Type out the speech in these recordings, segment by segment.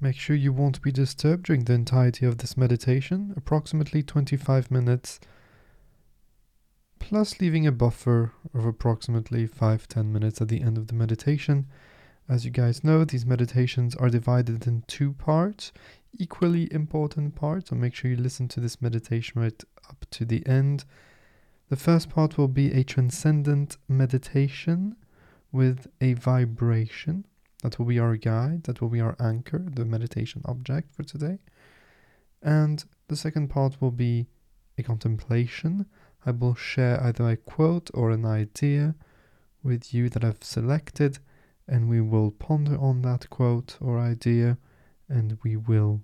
Make sure you won't be disturbed during the entirety of this meditation, approximately 25 minutes, plus leaving a buffer of approximately 5 10 minutes at the end of the meditation. As you guys know, these meditations are divided in two parts, equally important parts, so make sure you listen to this meditation right up to the end. The first part will be a transcendent meditation with a vibration. That will be our guide, that will be our anchor, the meditation object for today. And the second part will be a contemplation. I will share either a quote or an idea with you that I've selected, and we will ponder on that quote or idea, and we will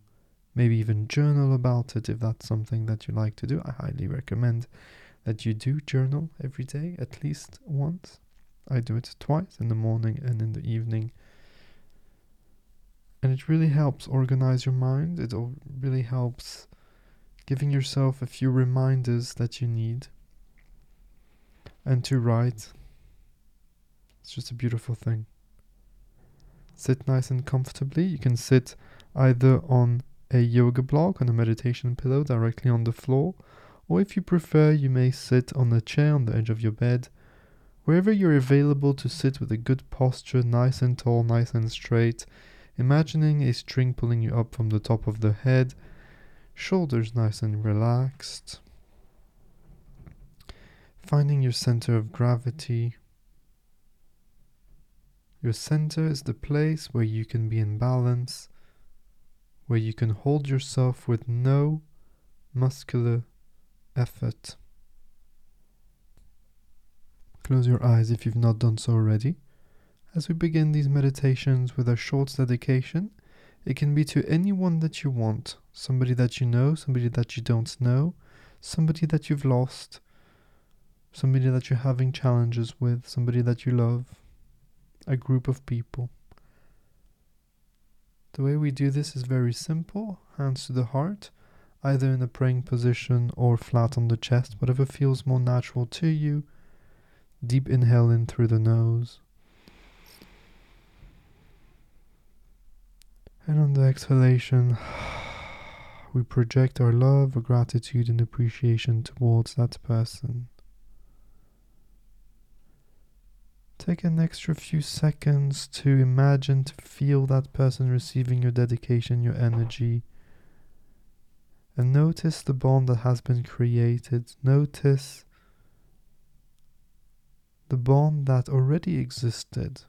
maybe even journal about it if that's something that you like to do. I highly recommend that you do journal every day, at least once. I do it twice in the morning and in the evening and it really helps organize your mind. It really helps giving yourself a few reminders that you need. And to write, it's just a beautiful thing. Sit nice and comfortably. You can sit either on a yoga block, on a meditation pillow directly on the floor, or if you prefer, you may sit on a chair on the edge of your bed. Wherever you're available to sit with a good posture, nice and tall, nice and straight, Imagining a string pulling you up from the top of the head, shoulders nice and relaxed. Finding your center of gravity. Your center is the place where you can be in balance, where you can hold yourself with no muscular effort. Close your eyes if you've not done so already. As we begin these meditations with a short dedication, it can be to anyone that you want somebody that you know, somebody that you don't know, somebody that you've lost, somebody that you're having challenges with, somebody that you love, a group of people. The way we do this is very simple hands to the heart, either in a praying position or flat on the chest, whatever feels more natural to you. Deep inhale in through the nose. And on the exhalation, we project our love, our gratitude, and appreciation towards that person. Take an extra few seconds to imagine, to feel that person receiving your dedication, your energy. And notice the bond that has been created. Notice the bond that already existed,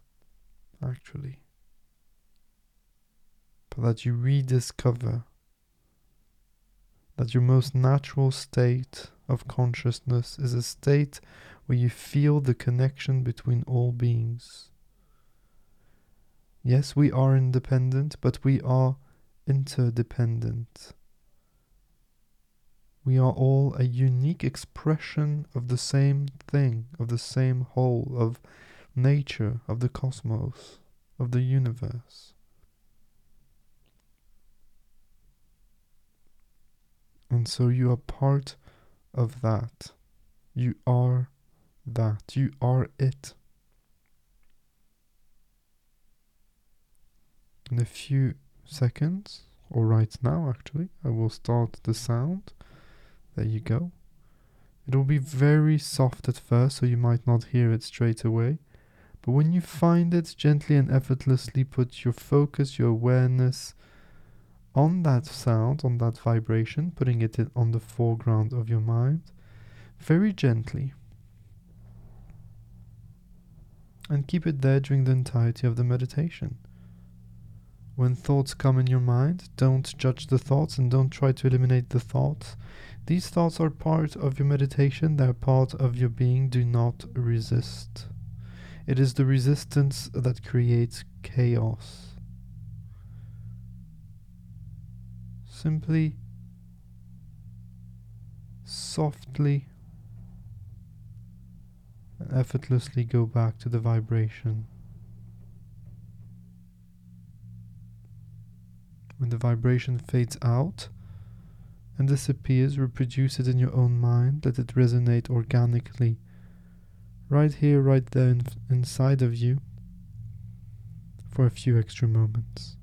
actually that you rediscover that your most natural state of consciousness is a state where you feel the connection between all beings. Yes, we are independent, but we are interdependent. We are all a unique expression of the same thing, of the same whole, of nature, of the cosmos, of the universe. And so you are part of that. You are that. You are it. In a few seconds, or right now actually, I will start the sound. There you go. It will be very soft at first, so you might not hear it straight away. But when you find it, gently and effortlessly put your focus, your awareness on that sound, on that vibration, putting it on the foreground of your mind, very gently. And keep it there during the entirety of the meditation. When thoughts come in your mind, don't judge the thoughts and don't try to eliminate the thoughts. These thoughts are part of your meditation, they're part of your being. Do not resist. It is the resistance that creates chaos. Simply, softly, and effortlessly go back to the vibration. When the vibration fades out and disappears, reproduce it in your own mind. Let it resonate organically. Right here, right there in, inside of you for a few extra moments.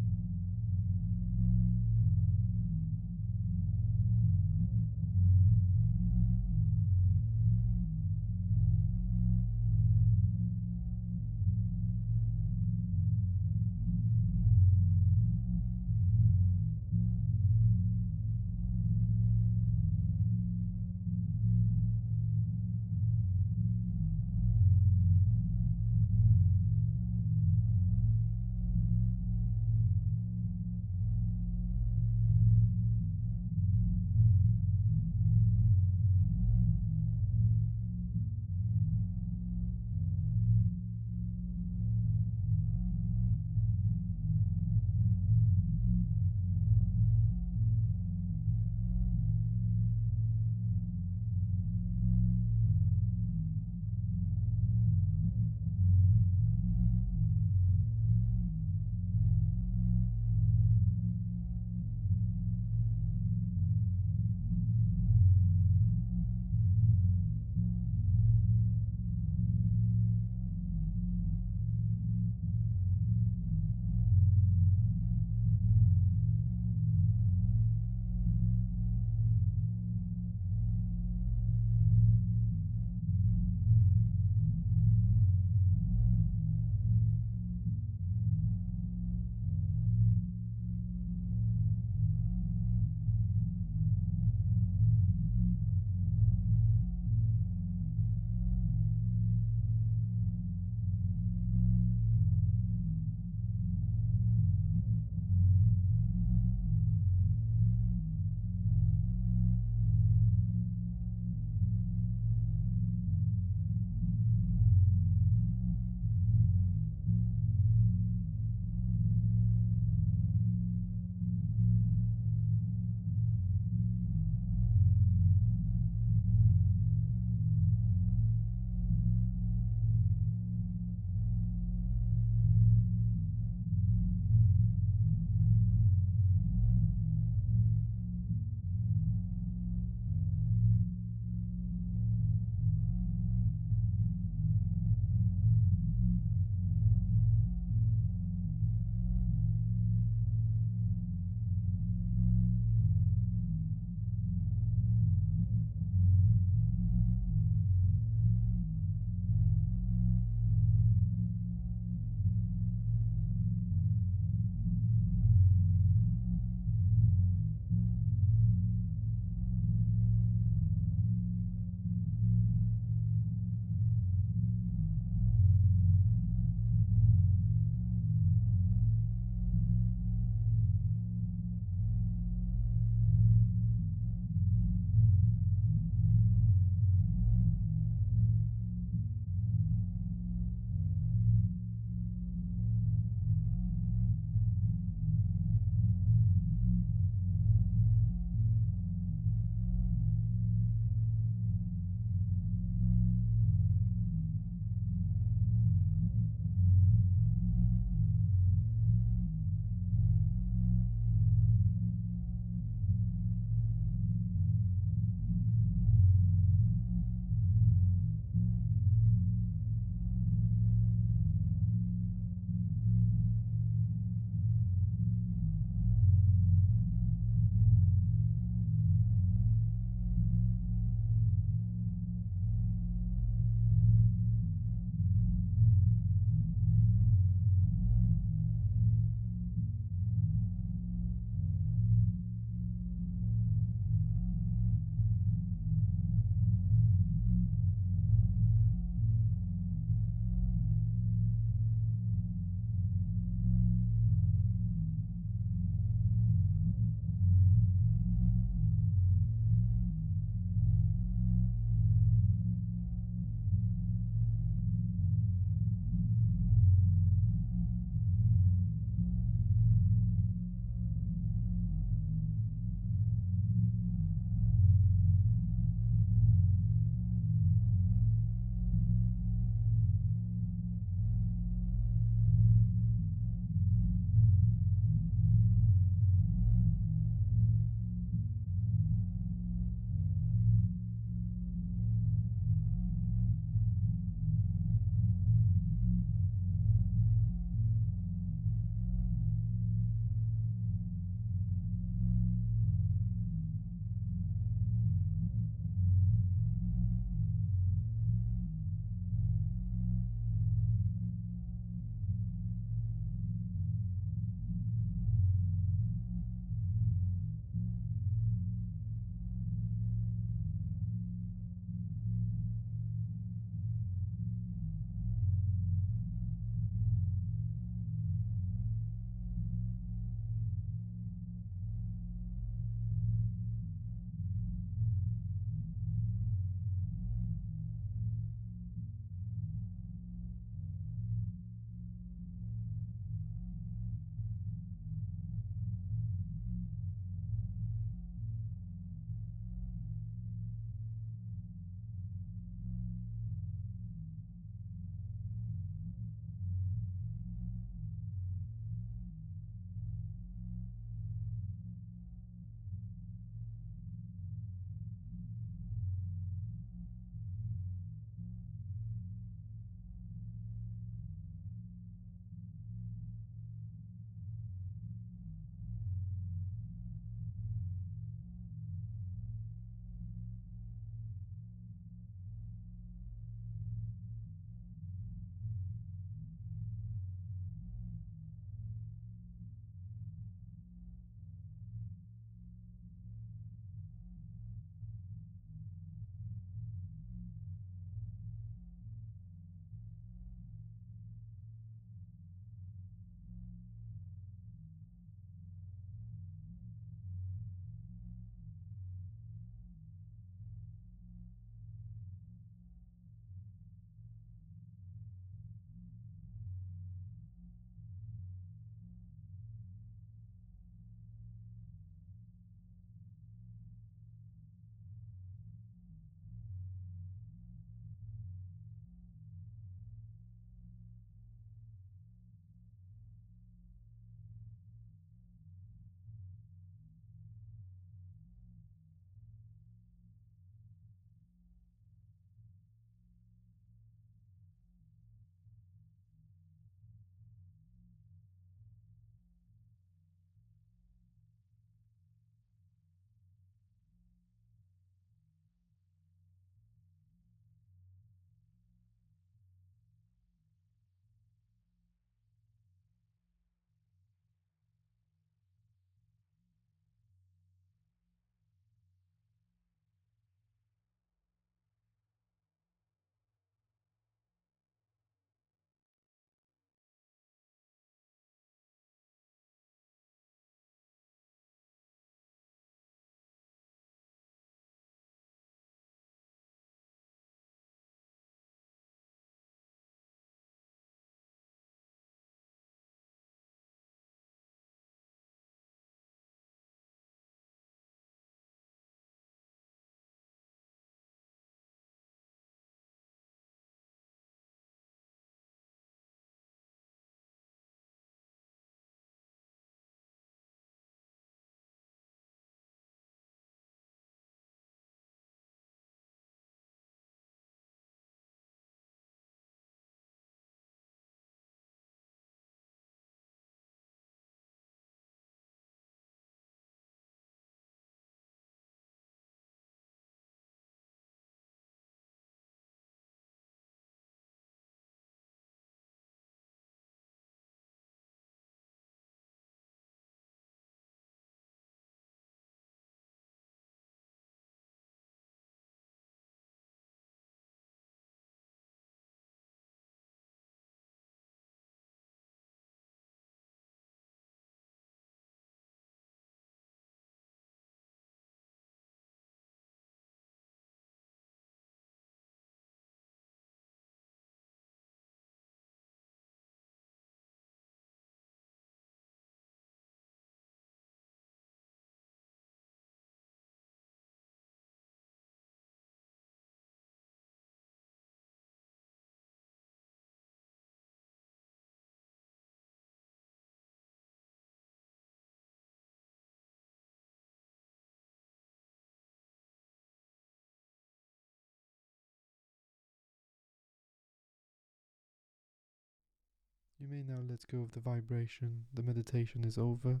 You may now let go of the vibration. The meditation is over.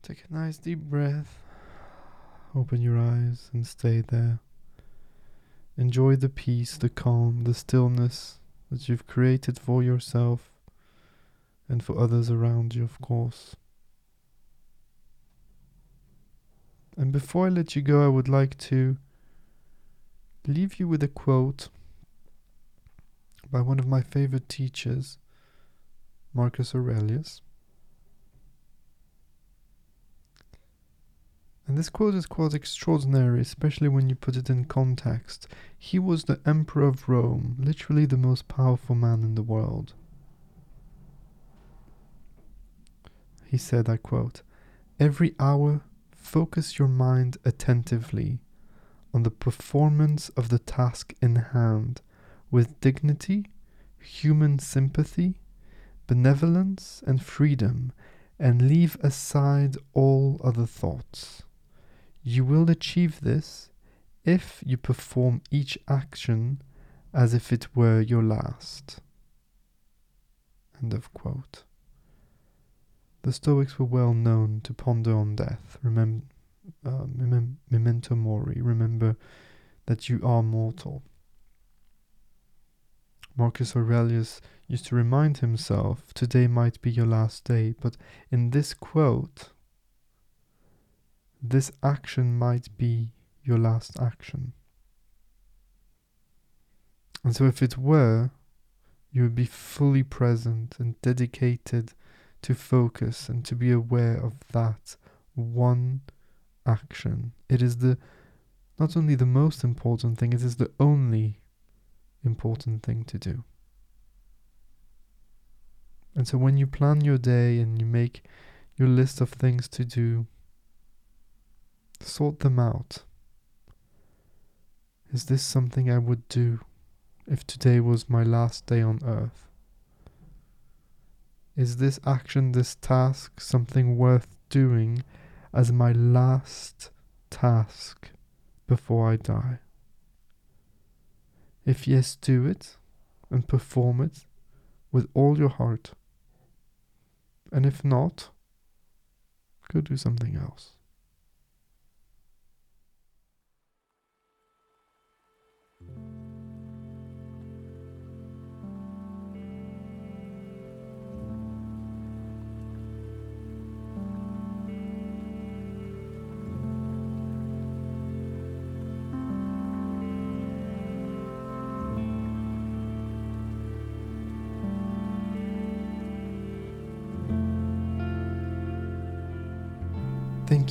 Take a nice deep breath. Open your eyes and stay there. Enjoy the peace, the calm, the stillness that you've created for yourself and for others around you, of course. And before I let you go, I would like to leave you with a quote by one of my favorite teachers, Marcus Aurelius. And this quote is quite extraordinary, especially when you put it in context. He was the Emperor of Rome, literally the most powerful man in the world. He said, I quote, Every hour focus your mind attentively on the performance of the task in hand with dignity, human sympathy, benevolence, and freedom, and leave aside all other thoughts. You will achieve this if you perform each action as if it were your last. End of quote. The Stoics were well known to ponder on death. remember, uh, memento mori, remember that you are mortal. Marcus Aurelius used to remind himself today might be your last day, but in this quote, this action might be your last action. And so, if it were, you would be fully present and dedicated to focus and to be aware of that one action. It is the not only the most important thing, it is the only important thing to do. And so when you plan your day and you make your list of things to do, sort them out. Is this something I would do if today was my last day on earth? Is this action, this task, something worth doing as my last task before I die? If yes, do it and perform it with all your heart. And if not, go do something else.